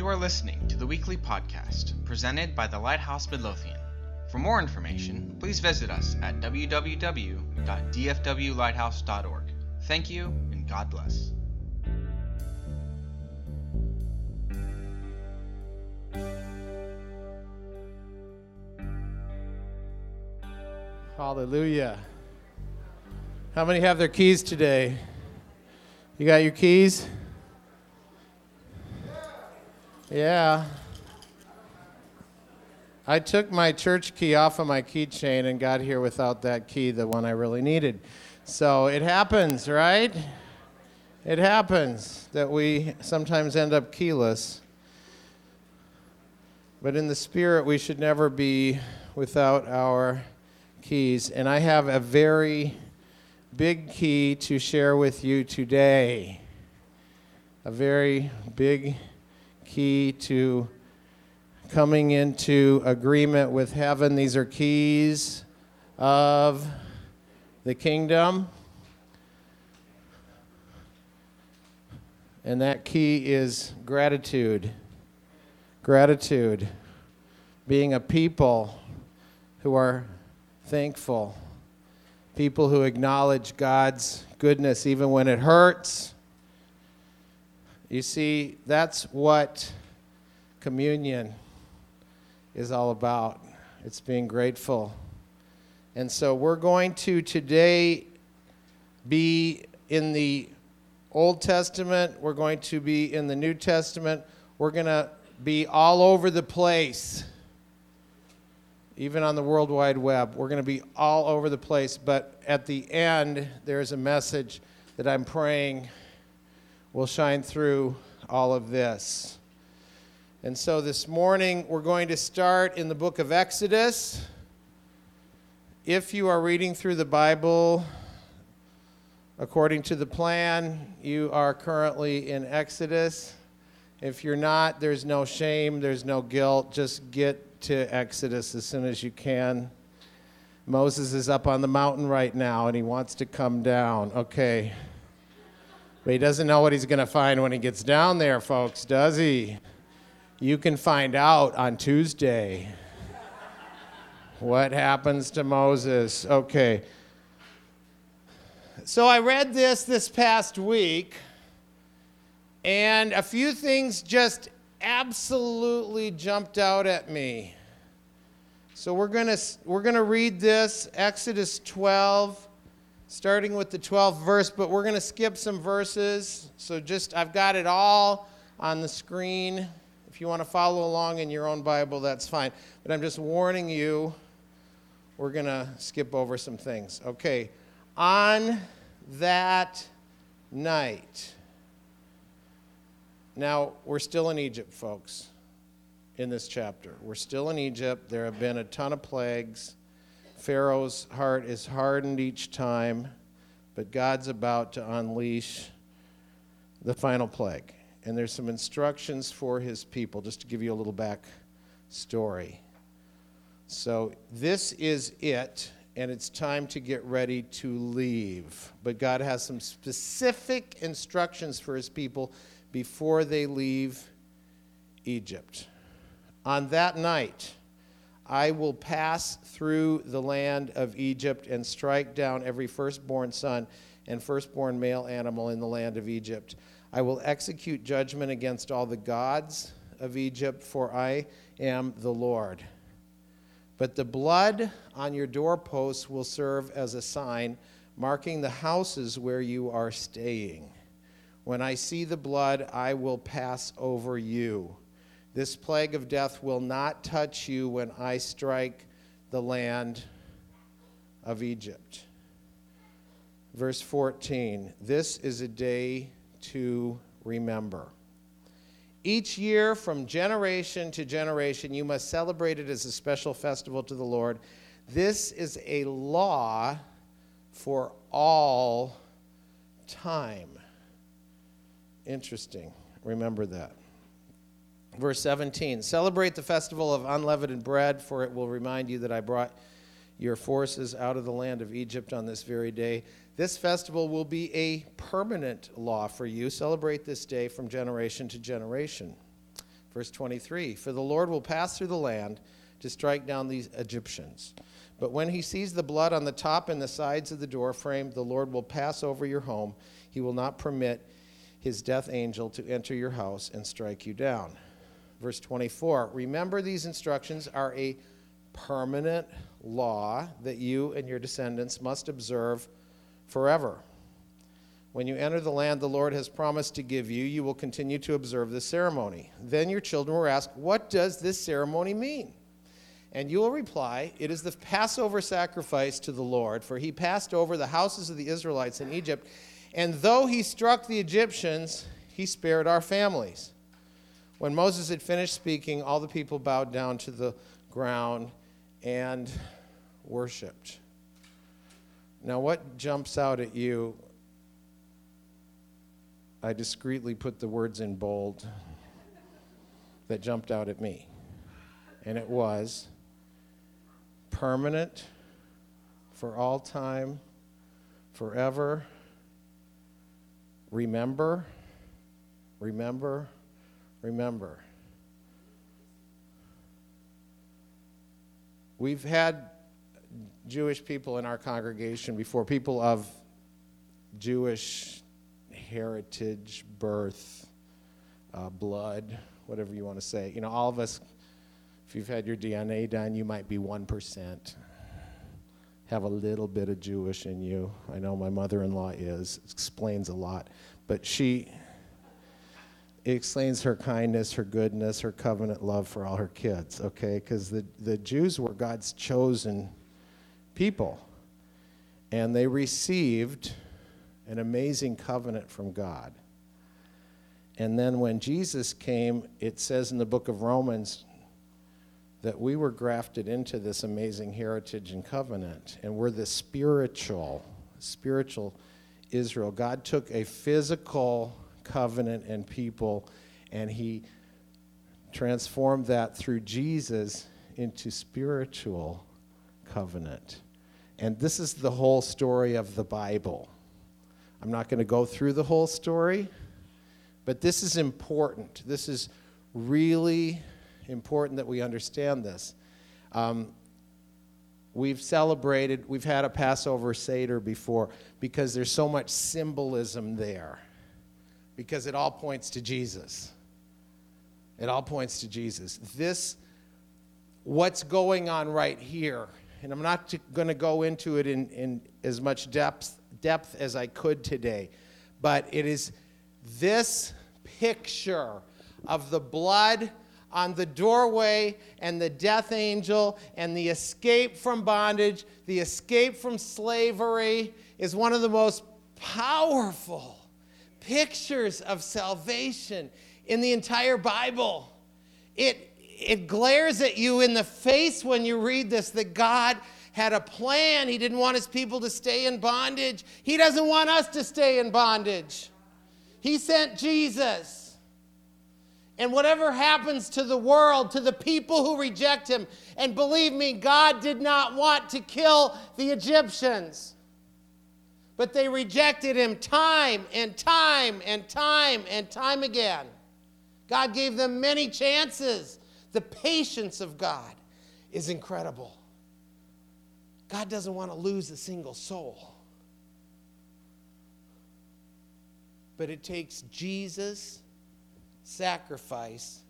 You are listening to the weekly podcast presented by the Lighthouse Midlothian. For more information, please visit us at www.dfwlighthouse.org. Thank you, and God bless. Hallelujah. How many have their keys today? You got your keys? Yeah. I took my church key off of my keychain and got here without that key, the one I really needed. So it happens, right? It happens that we sometimes end up keyless. But in the spirit, we should never be without our keys. And I have a very big key to share with you today. A very big key to coming into agreement with heaven. These are keys of the kingdom. And that key is gratitude. Gratitude. Being a people who are thankful. People who acknowledge God's goodness even when it hurts. You see, that's what communion is all about. It's being grateful. And so we're going to today be in the Old Testament, we're going to be in the New Testament, we're going to be all over the place, even on the World Wide Web. We're going to be all over the place, but at the end, there's a message that I'm praying will shine through all of this. And so this morning, we're going to start in the book of Exodus. If you are reading through the Bible according to the plan, you are currently in Exodus. If you're not, there's no shame, there's no guilt. Just get to Exodus as soon as you can. Moses is up on the mountain right now and he wants to come down. Okay. But he doesn't know what he's going to find when he gets down there, folks, does he? You can find out on Tuesday what happens to Moses. Okay. So I read this this past week, and a few things just absolutely jumped out at me. So we're going to we're going to read this Exodus 12 starting with the 12th verse, but we're going to skip some verses. So just I've got it all on the screen. If you want to follow along in your own Bible, that's fine. But I'm just warning you, we're going to skip over some things. Okay. On that night. Now, we're still in Egypt, folks, in this chapter. We're still in Egypt. There have been a ton of plagues. Pharaoh's heart is hardened each time, but God's about to unleash the final plague and there's some instructions for his people, just to give you a little back story. So, this is it, and it's time to get ready to leave. But God has some specific instructions for his people before they leave Egypt. On that night, I will pass through the land of Egypt and strike down every firstborn son and firstborn male animal in the land of Egypt. I will execute judgment against all the gods of Egypt, for I am the Lord. But the blood on your doorposts will serve as a sign, marking the houses where you are staying. When I see the blood, I will pass over you. This plague of death will not touch you when I strike the land of Egypt. Verse 14 This is a day to remember. Each year, from generation to generation, you must celebrate it as a special festival to the Lord. This is a law for all time. Interesting. Remember that. Verse 17 Celebrate the festival of unleavened bread, for it will remind you that I brought your forces out of the land of Egypt on this very day. This festival will be a permanent law for you. Celebrate this day from generation to generation. Verse 23 For the Lord will pass through the land to strike down these Egyptians. But when he sees the blood on the top and the sides of the door frame, the Lord will pass over your home. He will not permit his death angel to enter your house and strike you down. Verse 24 Remember, these instructions are a permanent law that you and your descendants must observe forever. When you enter the land the Lord has promised to give you, you will continue to observe this ceremony. Then your children will ask, What does this ceremony mean? And you will reply, It is the Passover sacrifice to the Lord, for he passed over the houses of the Israelites in Egypt, and though he struck the Egyptians, he spared our families. When Moses had finished speaking, all the people bowed down to the ground and worshiped. Now, what jumps out at you I discreetly put the words in bold that jumped out at me. And it was permanent, for all time, forever. Remember, remember, remember. We've had Jewish people in our congregation before, people of Jewish heritage, birth, uh, blood, whatever you want to say. You know, all of us, if you've had your DNA done, you might be 1%. Have a little bit of Jewish in you. I know my mother in law is. Explains a lot. But she, it explains her kindness, her goodness, her covenant love for all her kids, okay? Because the, the Jews were God's chosen people. And they received an amazing covenant from God. And then when Jesus came, it says in the book of Romans that we were grafted into this amazing heritage and covenant, and we're the spiritual, spiritual Israel. God took a physical covenant and people, and He transformed that through Jesus into spiritual covenant. And this is the whole story of the Bible. I'm not going to go through the whole story, but this is important. This is really important that we understand this. Um, we've celebrated, we've had a Passover Seder before because there's so much symbolism there, because it all points to Jesus. It all points to Jesus. This, what's going on right here, and I'm not going to go into it in, in as much depth depth as I could today. But it is this picture of the blood on the doorway and the death angel and the escape from bondage, the escape from slavery is one of the most powerful pictures of salvation in the entire Bible. It, it glares at you in the face when you read this that God had a plan. He didn't want his people to stay in bondage. He doesn't want us to stay in bondage. He sent Jesus. And whatever happens to the world, to the people who reject him, and believe me, God did not want to kill the Egyptians. But they rejected him time and time and time and time again. God gave them many chances. The patience of God is incredible. God doesn't want to lose a single soul. But it takes Jesus' sacrifice,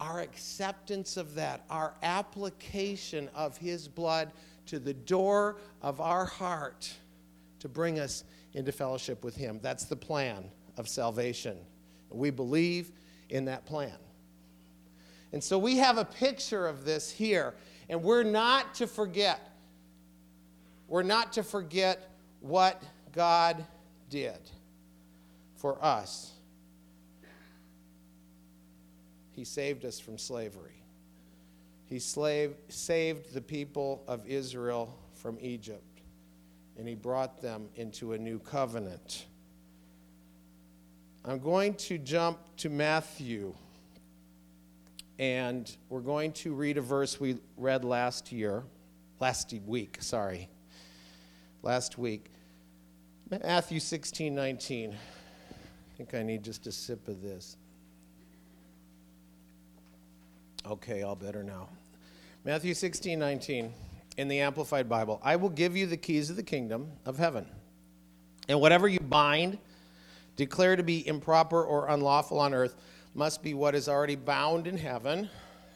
our acceptance of that, our application of His blood to the door of our heart to bring us into fellowship with Him. That's the plan of salvation. We believe in that plan. And so we have a picture of this here. And we're not to forget. We're not to forget what God did for us. He saved us from slavery. He slave, saved the people of Israel from Egypt, and he brought them into a new covenant. I'm going to jump to Matthew and we're going to read a verse we read last year, last week, sorry, last week. Matthew 16, 19. I think I need just a sip of this. Okay, all better now. Matthew 16, 19 in the Amplified Bible. I will give you the keys of the kingdom of heaven. And whatever you bind, declare to be improper or unlawful on earth, must be what is already bound in heaven.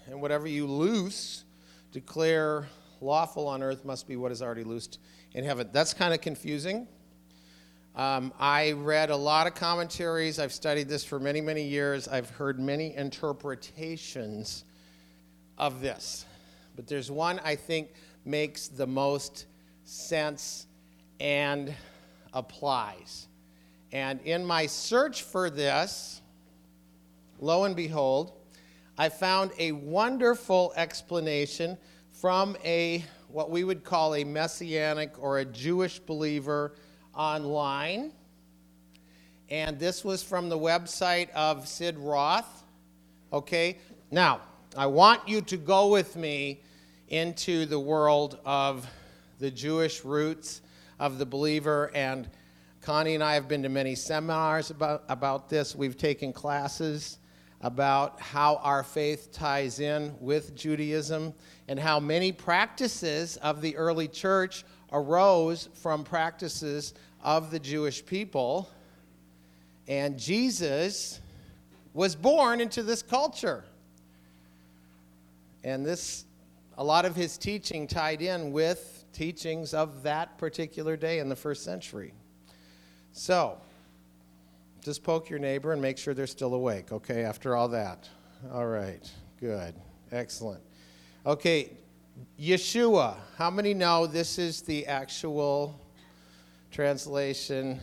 And whatever you loose, declare lawful on earth, must be what is already loosed in heaven. That's kind of confusing. Um, I read a lot of commentaries. I've studied this for many, many years. I've heard many interpretations of this. But there's one I think makes the most sense and applies. And in my search for this, lo and behold, I found a wonderful explanation from a what we would call a messianic or a Jewish believer online. And this was from the website of Sid Roth. Okay? Now, I want you to go with me into the world of the Jewish roots of the believer. And Connie and I have been to many seminars about, about this. We've taken classes about how our faith ties in with Judaism and how many practices of the early church arose from practices of the Jewish people. And Jesus was born into this culture. And this a lot of his teaching tied in with teachings of that particular day in the first century. So, just poke your neighbor and make sure they're still awake, okay, after all that. All right, good, excellent. Okay, Yeshua. How many know this is the actual translation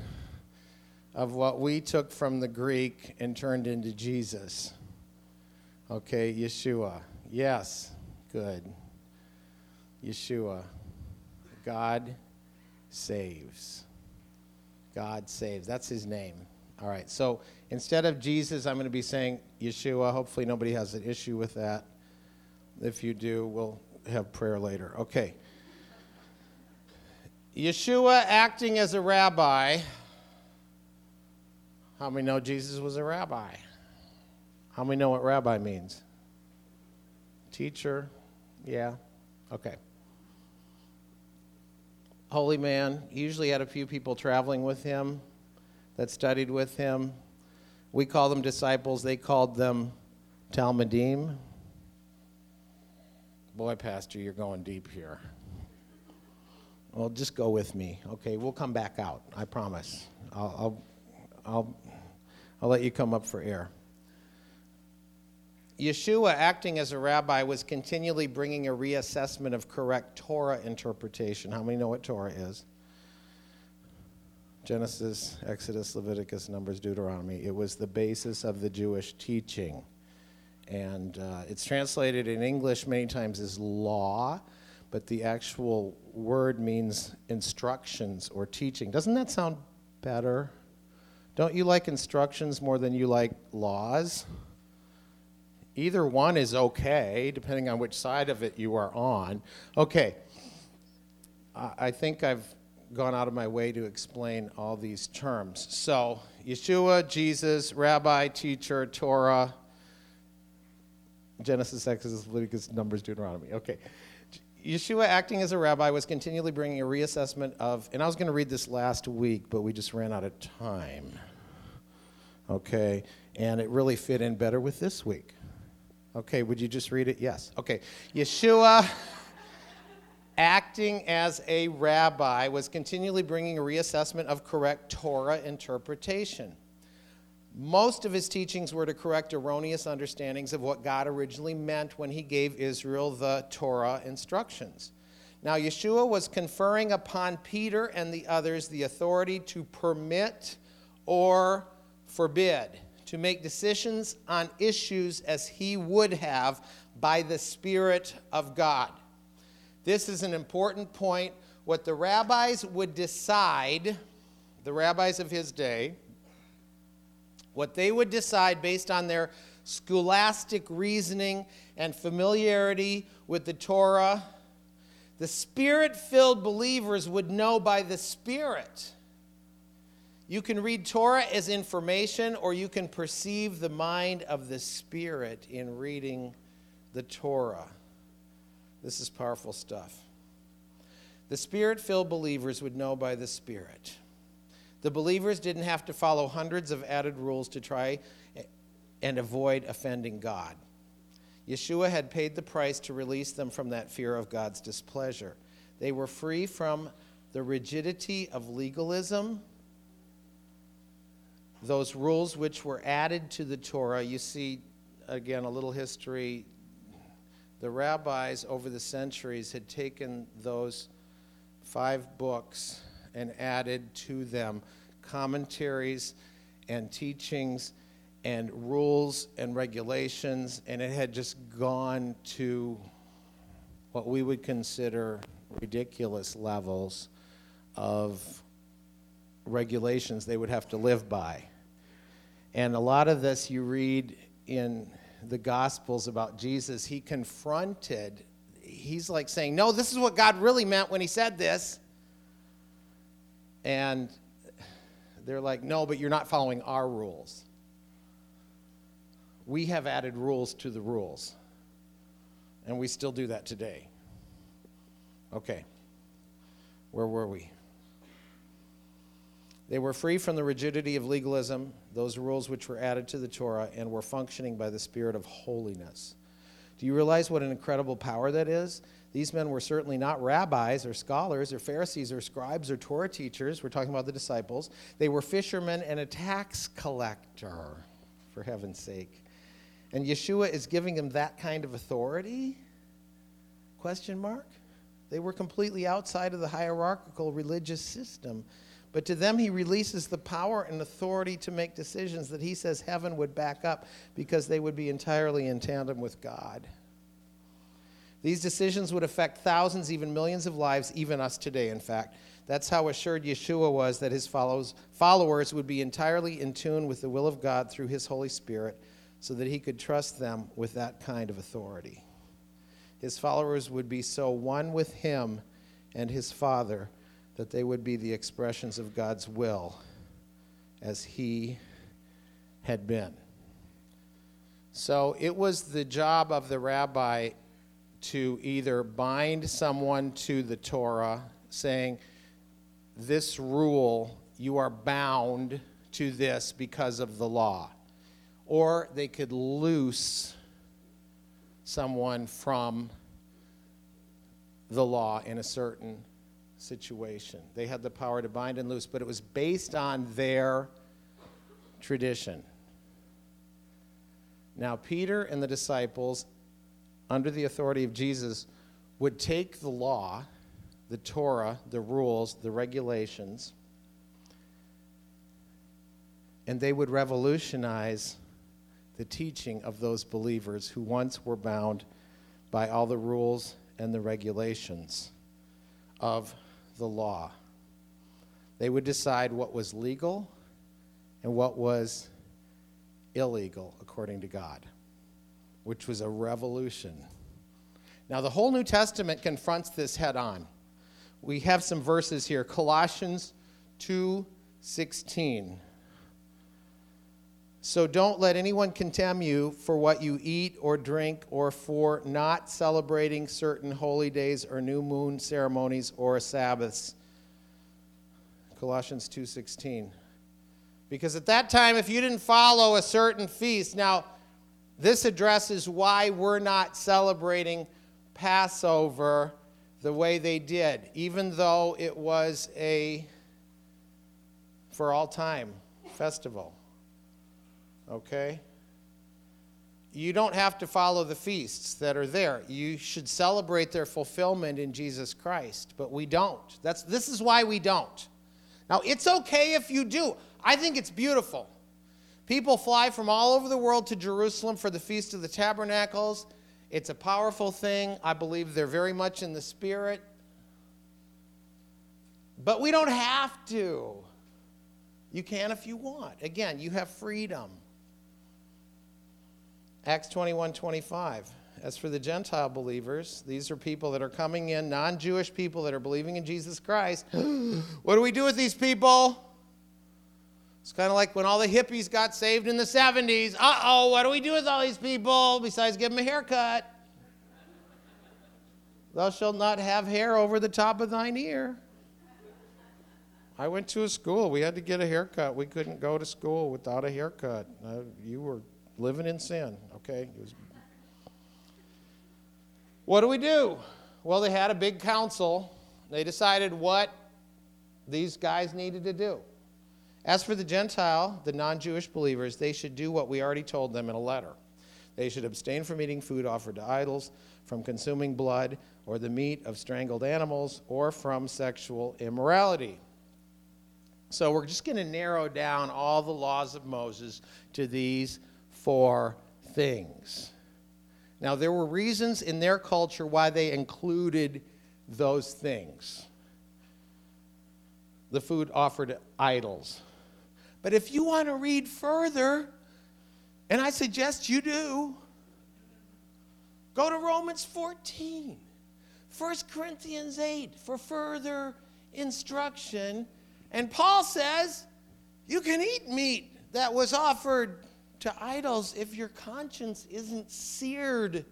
of what we took from the Greek and turned into Jesus? Okay, Yeshua. Yes, good. Yeshua. God saves. God saves. That's his name. All right. So instead of Jesus, I'm going to be saying Yeshua. Hopefully, nobody has an issue with that. If you do, we'll have prayer later. Okay. Yeshua acting as a rabbi. How many know Jesus was a rabbi? How many know what rabbi means? Teacher? Yeah. Okay holy man. He usually had a few people traveling with him that studied with him. We call them disciples, they called them talmidim. Boy, Pastor, you're going deep here. Well, just go with me. Okay, we'll come back out. I promise. I'll, I'll, I'll, I'll let you come up for air. Yeshua, acting as a rabbi, was continually bringing a reassessment of correct Torah interpretation. How many know what Torah is? Genesis, Exodus, Leviticus, Numbers, Deuteronomy. It was the basis of the Jewish teaching. And uh, it's translated in English many times as law, but the actual word means instructions or teaching. Doesn't that sound better? Don't you like instructions more than you like laws? Either one is okay, depending on which side of it you are on. Okay, I think I've gone out of my way to explain all these terms. So, Yeshua, Jesus, Rabbi, Teacher, Torah, Genesis, Exodus, Leviticus, Numbers, Deuteronomy. Okay. Yeshua, acting as a rabbi, was continually bringing a reassessment of, and I was going to read this last week, but we just ran out of time. Okay. And it really fit in better with this week. Okay, would you just read it? Yes. Okay. Yeshua, acting as a rabbi, was continually bringing a reassessment of correct Torah interpretation. Most of his teachings were to correct erroneous understandings of what God originally meant when he gave Israel the Torah instructions. Now, Yeshua was conferring upon Peter and the others the authority to permit or forbid to make decisions on issues as he would have by the Spirit of God. This is an important point. What the rabbis would decide, the rabbis of his day, what they would decide based on their scholastic reasoning and familiarity with the Torah, the spirit filled believers would know by the Spirit you can read Torah as information, or you can perceive the mind of the Spirit in reading the Torah. This is powerful stuff. The spirit filled believers would know by the Spirit. The believers didn't have to follow hundreds of added rules to try and avoid offending God. Yeshua had paid the price to release them from that fear of God's displeasure. They were free from the rigidity of legalism, those rules which were added to the Torah. You see, again, a little history. The rabbis over the centuries had taken those five books and added to them commentaries and teachings and rules and regulations, and it had just gone to what we would consider ridiculous levels of regulations they would have to live by. And a lot of this you read in the Gospels about Jesus. He confronted, he's like saying, No, this is what God really meant when he said this. And they're like, No, but you're not following our rules we have added rules to the rules. And we still do that today. Okay. Where were we? They were free from the rigidity of legalism, those rules which were added to the Torah, and were functioning by the Spirit of holiness. Do you realize what an incredible power that is? These men were certainly not rabbis or scholars or Pharisees or scribes or Torah teachers. We're talking about the disciples. They were fishermen and a tax collector, for heaven's sake. And Yeshua is giving them that kind of authority? Question mark. They were completely outside of the hierarchical religious system. But to them, he releases the power and authority to make decisions that he says heaven would back up because they would be entirely in tandem with God. These decisions would affect thousands, even millions of lives, even us today, in fact. That's how assured Yeshua was that his followers would be entirely in tune with the will of God through his Holy Spirit so that he could trust them with that kind of authority. His followers would be so one with him and his Father that they would be the expressions of God's will as he had been. So it was the job of the rabbi to either bind someone to the Torah, saying, This rule, you are bound to this because of the law or they could loose someone from the law in a certain situation. They had the power to bind and loose, but it was based on their tradition. Now, Peter and the disciples, under the authority of Jesus, would take the law, the Torah, the rules, the regulations, and they would revolutionize the teaching of those believers who once were bound by all the rules and the regulations of the law. They would decide what was legal and what was illegal according to God, which was a revolution. Now, the whole New Testament confronts this head on. We have some verses here Colossians 2 16. So don't let anyone condemn you for what you eat or drink or for not celebrating certain holy days or new moon ceremonies or Sabbaths. Colossians 2:16. Because at that time if you didn't follow a certain feast, now this addresses why we're not celebrating Passover the way they did, even though it was a for all time festival okay? You don't have to follow the feasts that are there. You should celebrate their fulfillment in Jesus Christ, but we don't. That's, this is why we don't. Now, it's okay if you do. I think it's beautiful. People fly from all over the world to Jerusalem for the Feast of the Tabernacles. It's a powerful thing. I believe they're very much in the spirit. But we don't have to. You can if you want. Again, you have freedom. Acts 21 25. As for the Gentile believers, these are people that are coming in, non Jewish people that are believing in Jesus Christ. what do we do with these people? It's kind of like when all the hippies got saved in the 70s. Uh oh, what do we do with all these people besides give them a haircut? Thou shalt not have hair over the top of thine ear. I went to a school. We had to get a haircut. We couldn't go to school without a haircut. Uh, you were living in sin, okay? Was... What do we do? Well, they had a big council. They decided what these guys needed to do. As for the Gentile, the non Jewish believers, they should do what we already told them in a letter. They should abstain from eating food offered to idols, from consuming blood or the meat of strangled animals, or from sexual immorality. So we're just going to narrow down all the laws of Moses to these four things. Now, there were reasons in their culture why they included those things the food offered idols. But if you want to read further, and I suggest you do, go to Romans 14, 1 Corinthians 8 for further instruction. And Paul says you can eat meat that was offered to idols if your conscience isn't seared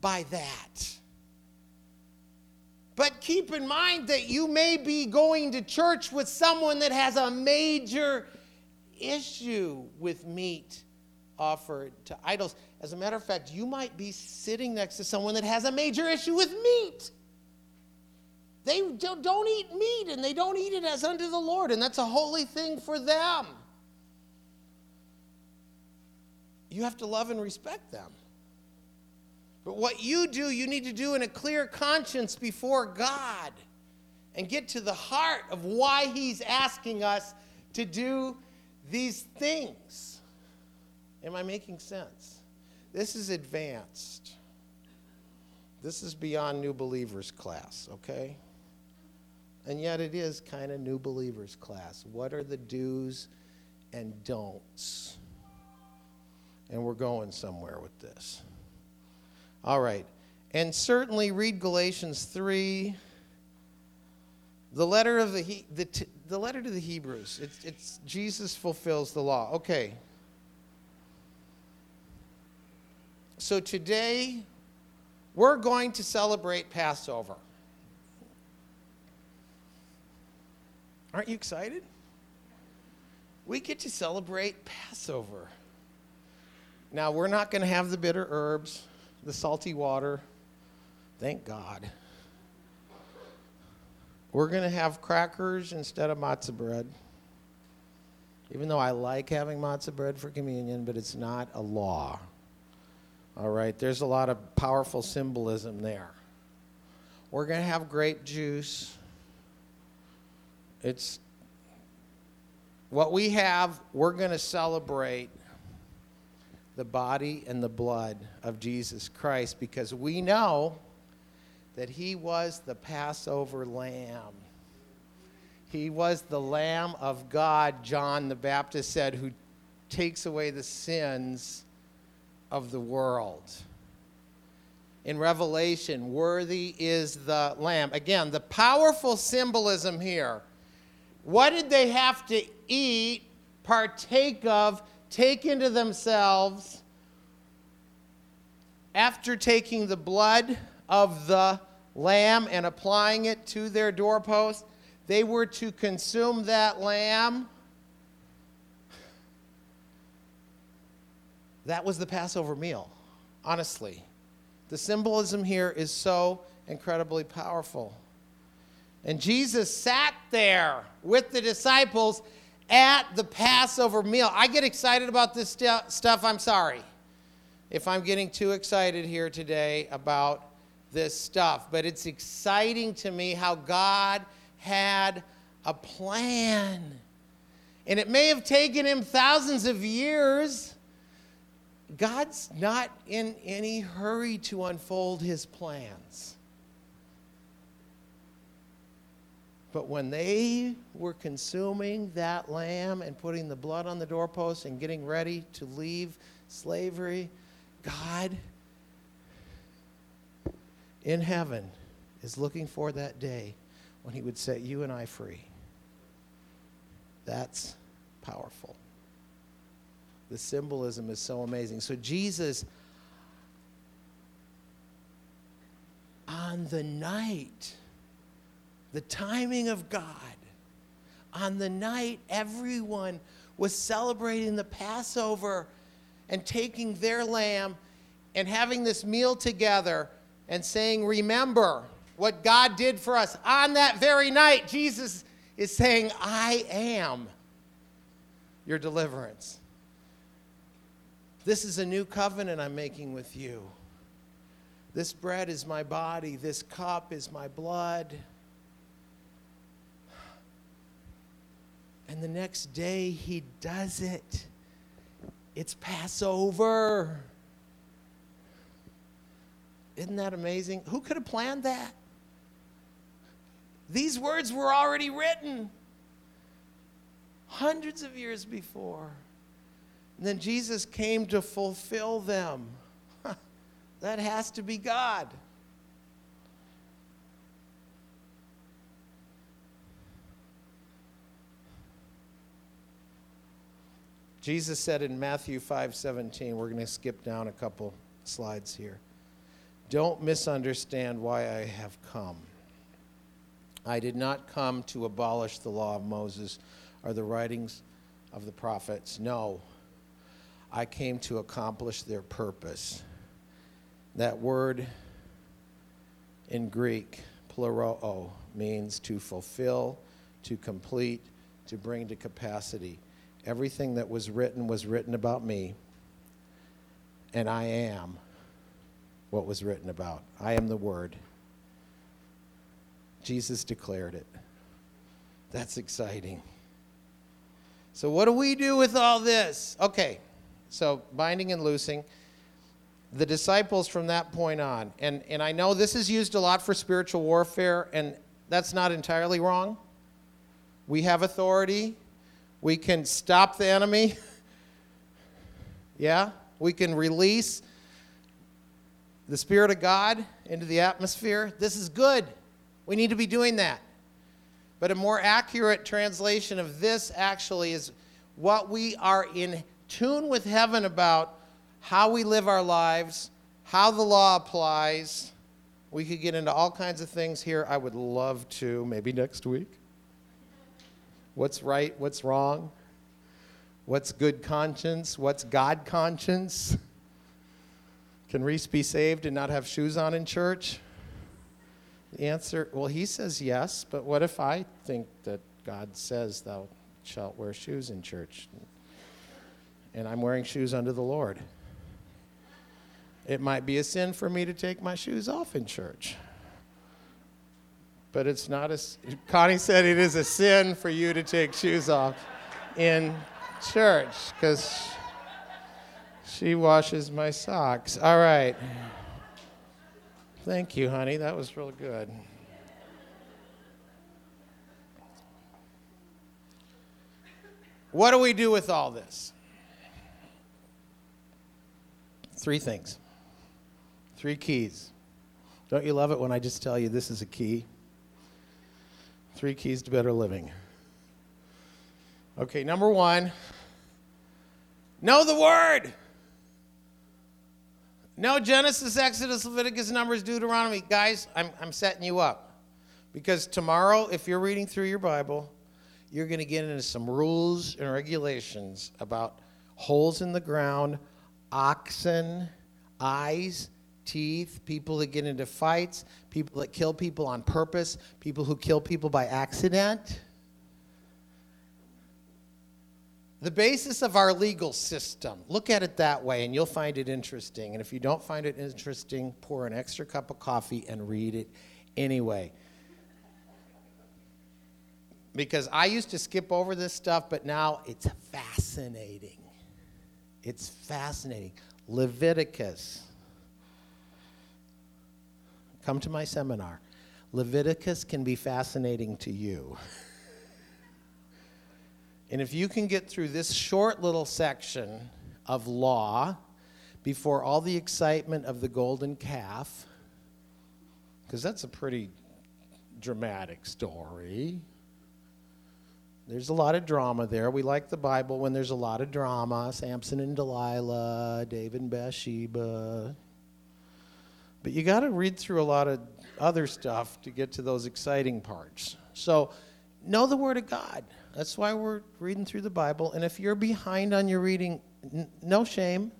by that. But keep in mind that you may be going to church with someone that has a major issue with meat offered to idols. As a matter of fact, you might be sitting next to someone that has a major issue with meat. They don't eat meat and they don't eat it as unto the Lord, and that's a holy thing for them. You have to love and respect them. But what you do, you need to do in a clear conscience before God and get to the heart of why He's asking us to do these things. Am I making sense? This is advanced. This is beyond new believers class, okay? And yet it is kind of new believers class. What are the do's and don'ts? And we're going somewhere with this. All right. And certainly read Galatians 3. The letter of the, the, the letter to the Hebrews. It's, it's Jesus fulfills the law. Okay. So today we're going to celebrate Passover. Aren't you excited? We get to celebrate Passover. Now, we're not going to have the bitter herbs, the salty water. Thank God. We're going to have crackers instead of matzah bread. Even though I like having matzah bread for communion, but it's not a law. All right, there's a lot of powerful symbolism there. We're going to have grape juice. It's what we have, we're going to celebrate the body and the blood of Jesus Christ because we know that he was the Passover lamb. He was the Lamb of God, John the Baptist said, who takes away the sins of the world. In Revelation, worthy is the Lamb. Again, the powerful symbolism here. What did they have to eat, partake of, take into themselves after taking the blood of the lamb and applying it to their doorpost, they were to consume that lamb. That was the Passover meal, honestly. The symbolism here is so incredibly powerful. And Jesus sat there with the disciples at the Passover meal. I get excited about this st- stuff. I'm sorry if I'm getting too excited here today about this stuff, but it's exciting to me how God had a plan. And it may have taken him thousands of years. God's not in any hurry to unfold his plans. But when they were consuming that lamb and putting the blood on the doorpost and getting ready to leave slavery, God in heaven is looking for that day when he would set you and I free. That's powerful. The symbolism is so amazing. So, Jesus, on the night, the timing of God, on the night everyone was celebrating the Passover and taking their lamb and having this meal together and saying, Remember what God did for us. On that very night, Jesus is saying, I am your deliverance. This is a new covenant I'm making with you. This bread is my body, this cup is my blood. And the next day, he does it. It's Passover. Isn't that amazing? Who could have planned that? These words were already written hundreds of years before. And then Jesus came to fulfill them. that has to be God. Jesus said in Matthew 5:17, we're going to skip down a couple slides here. Don't misunderstand why I have come. I did not come to abolish the law of Moses or the writings of the prophets. No. I came to accomplish their purpose. That word in Greek, pleroo, means to fulfill, to complete, to bring to capacity. Everything that was written was written about me, and I am what was written about. I am the Word. Jesus declared it. That's exciting. So, what do we do with all this? Okay, so binding and loosing. The disciples from that point on, and, and I know this is used a lot for spiritual warfare, and that's not entirely wrong. We have authority, we can stop the enemy. yeah? We can release the Spirit of God into the atmosphere. This is good. We need to be doing that. But a more accurate translation of this actually is what we are in tune with heaven about how we live our lives, how the law applies. We could get into all kinds of things here. I would love to, maybe next week what's right, what's wrong, what's good conscience, what's God conscience. Can Reese be saved and not have shoes on in church? The answer, well, he says yes, but what if I think that God says thou shalt wear shoes in church? And I'm wearing shoes under the Lord. It might be a sin for me to take my shoes off in church but it's not a. Connie said it is a sin for you to take shoes off in church because she washes my socks. All right. Thank you, honey. That was real good. What do we do with all this? Three things. Three keys. Don't you love it when I just tell you this is a key? Three keys to better living. Okay, number one, know the word. Know Genesis, Exodus, Leviticus, Numbers, Deuteronomy. Guys, I'm, I'm setting you up. Because tomorrow, if you're reading through your Bible, you're going to get into some rules and regulations about holes in the ground, oxen, eyes, teeth, people that get into fights, people that kill people on purpose, people who kill people by accident. The basis of our legal system. Look at it that way, and you'll find it interesting. And if you don't find it interesting, pour an extra cup of coffee and read it anyway. Because I used to skip over this stuff, but now it's fascinating. It's fascinating. Leviticus Come to my seminar. Leviticus can be fascinating to you. and if you can get through this short little section of law before all the excitement of the golden calf, because that's a pretty dramatic story. There's a lot of drama there. We like the Bible when there's a lot of drama Samson and Delilah, David and Bathsheba, But you got to read through a lot of other stuff to get to those exciting parts. So, know the Word of God. That's why we're reading through the Bible. And if you're behind on your reading, n- no shame.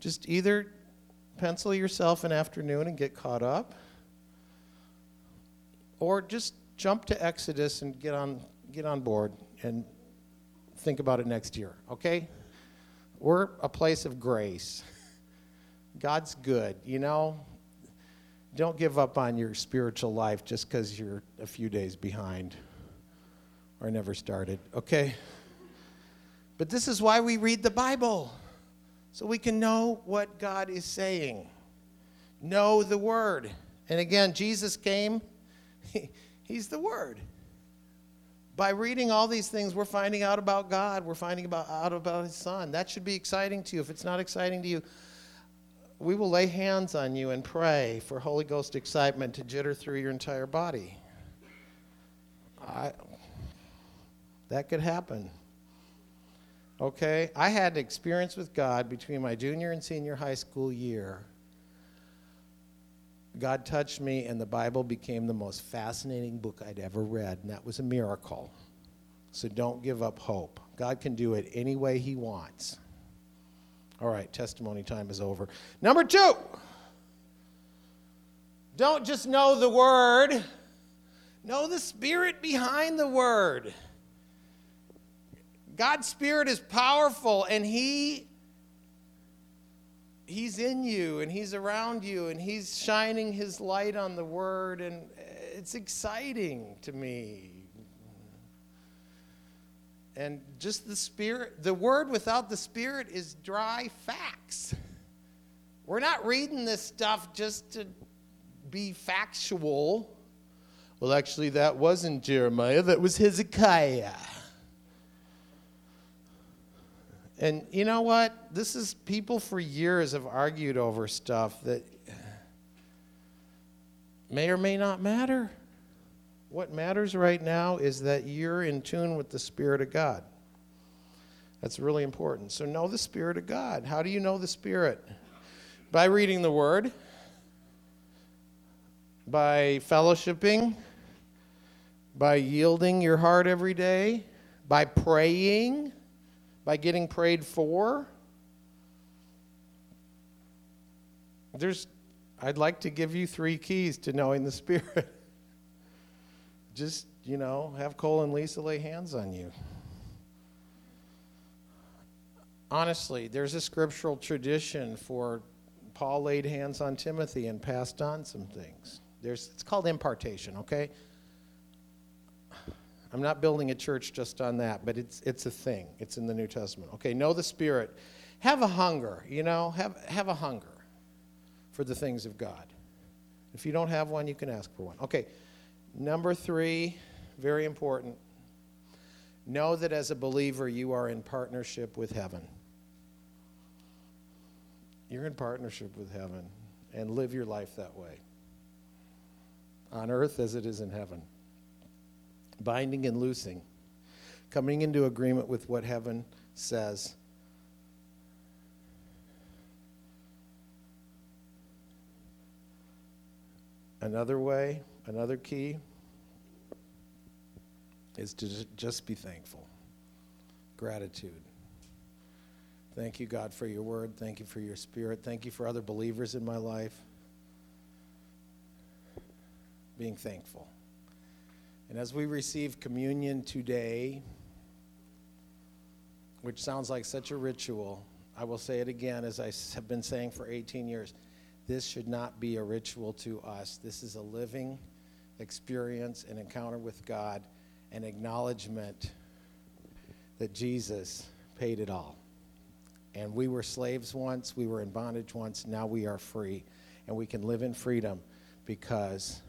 Just either pencil yourself an afternoon and get caught up, or just jump to Exodus and get on, get on board and think about it next year, okay? We're a place of grace. God's good, you know? Don't give up on your spiritual life just because you're a few days behind or never started, okay? But this is why we read the Bible, so we can know what God is saying. Know the Word. And again, Jesus came, He's the Word. By reading all these things, we're finding out about God. We're finding about, out about His Son. That should be exciting to you. If it's not exciting to you, we will lay hands on you and pray for Holy Ghost excitement to jitter through your entire body. I, that could happen. Okay? I had an experience with God between my junior and senior high school year. God touched me, and the Bible became the most fascinating book I'd ever read, and that was a miracle. So don't give up hope. God can do it any way He wants. All right, testimony time is over. Number two, don't just know the Word, know the Spirit behind the Word. God's Spirit is powerful, and He He's in you and he's around you and he's shining his light on the word and it's exciting to me. And just the spirit, the word without the spirit is dry facts. We're not reading this stuff just to be factual. Well, actually, that wasn't Jeremiah, that was Hezekiah. And you know what? This is people for years have argued over stuff that may or may not matter. What matters right now is that you're in tune with the Spirit of God. That's really important. So, know the Spirit of God. How do you know the Spirit? By reading the Word, by fellowshipping, by yielding your heart every day, by praying by getting prayed for. There's, I'd like to give you three keys to knowing the Spirit. Just, you know, have Cole and Lisa lay hands on you. Honestly, there's a scriptural tradition for Paul laid hands on Timothy and passed on some things. There's, it's called impartation, okay? I'm not building a church just on that, but it's, it's a thing. It's in the New Testament. Okay, know the Spirit. Have a hunger, you know, have, have a hunger for the things of God. If you don't have one, you can ask for one. Okay, number three, very important. Know that as a believer, you are in partnership with heaven. You're in partnership with heaven, and live your life that way. On earth as it is in heaven binding and loosing, coming into agreement with what heaven says. Another way, another key is to just be thankful. Gratitude. Thank you, God, for your word. Thank you for your spirit. Thank you for other believers in my life. Being thankful. And as we receive communion today, which sounds like such a ritual, I will say it again as I have been saying for 18 years. This should not be a ritual to us. This is a living experience, an encounter with God, an acknowledgement that Jesus paid it all. And we were slaves once, we were in bondage once, now we are free. And we can live in freedom because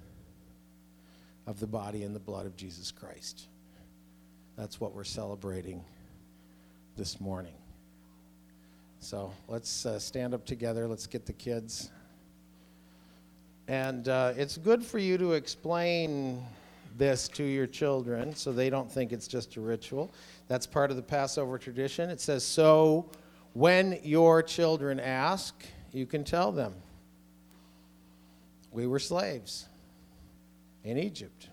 of the body and the blood of Jesus Christ. That's what we're celebrating this morning. So let's uh, stand up together. Let's get the kids. And uh, it's good for you to explain this to your children so they don't think it's just a ritual. That's part of the Passover tradition. It says, So when your children ask, you can tell them. We were slaves in Egypt.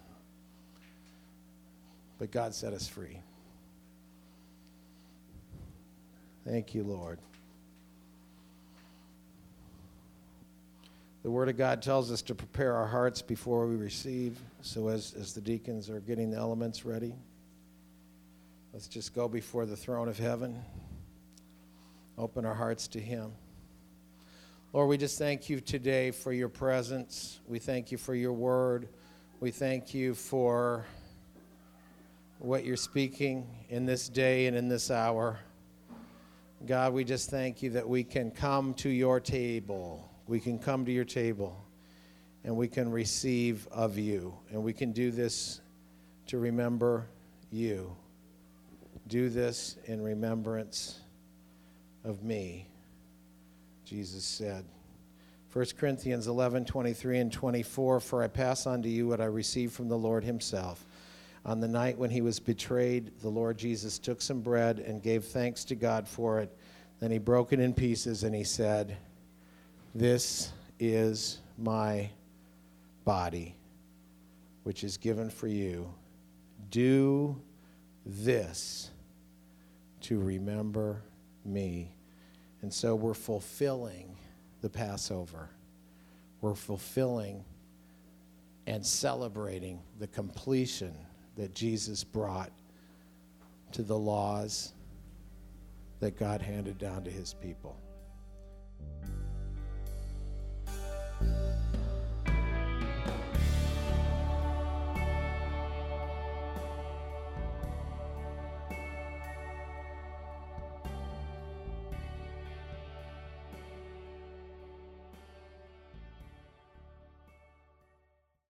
But God set us free. Thank you, Lord. The Word of God tells us to prepare our hearts before we receive. So, as, as the deacons are getting the elements ready, let's just go before the throne of heaven, open our hearts to Him. Lord, we just thank you today for your presence. We thank you for your word. We thank you for what you're speaking in this day and in this hour. God, we just thank you that we can come to your table. We can come to your table and we can receive of you. And we can do this to remember you. Do this in remembrance of me. Jesus said. 1 Corinthians 11, 23 and 24, For I pass on to you what I received from the Lord himself. On the night when he was betrayed, the Lord Jesus took some bread and gave thanks to God for it. Then he broke it in pieces and he said, This is my body, which is given for you. Do this to remember me. And so we're fulfilling the Passover. We're fulfilling and celebrating the completion that Jesus brought to the laws that God handed down to his people.